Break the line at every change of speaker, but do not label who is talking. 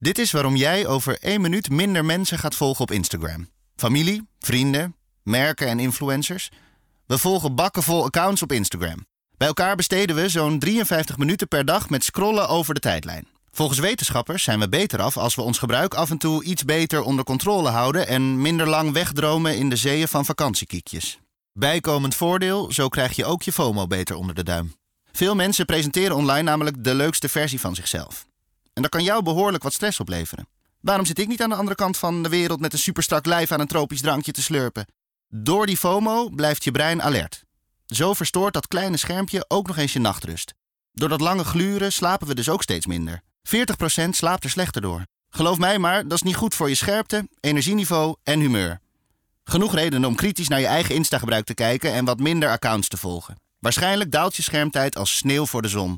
Dit is waarom jij over één minuut minder mensen gaat volgen op Instagram. Familie, vrienden, merken en influencers. We volgen bakken vol accounts op Instagram. Bij elkaar besteden we zo'n 53 minuten per dag met scrollen over de tijdlijn. Volgens wetenschappers zijn we beter af als we ons gebruik af en toe iets beter onder controle houden en minder lang wegdromen in de zeeën van vakantiekiekjes. Bijkomend voordeel, zo krijg je ook je FOMO beter onder de duim. Veel mensen presenteren online namelijk de leukste versie van zichzelf. En dat kan jou behoorlijk wat stress opleveren. Waarom zit ik niet aan de andere kant van de wereld met een superstrak lijf aan een tropisch drankje te slurpen? Door die FOMO blijft je brein alert. Zo verstoort dat kleine schermpje ook nog eens je nachtrust. Door dat lange gluren slapen we dus ook steeds minder. 40% slaapt er slechter door. Geloof mij maar, dat is niet goed voor je scherpte, energieniveau en humeur. Genoeg redenen om kritisch naar je eigen Insta-gebruik te kijken en wat minder accounts te volgen. Waarschijnlijk daalt je schermtijd als sneeuw voor de zon.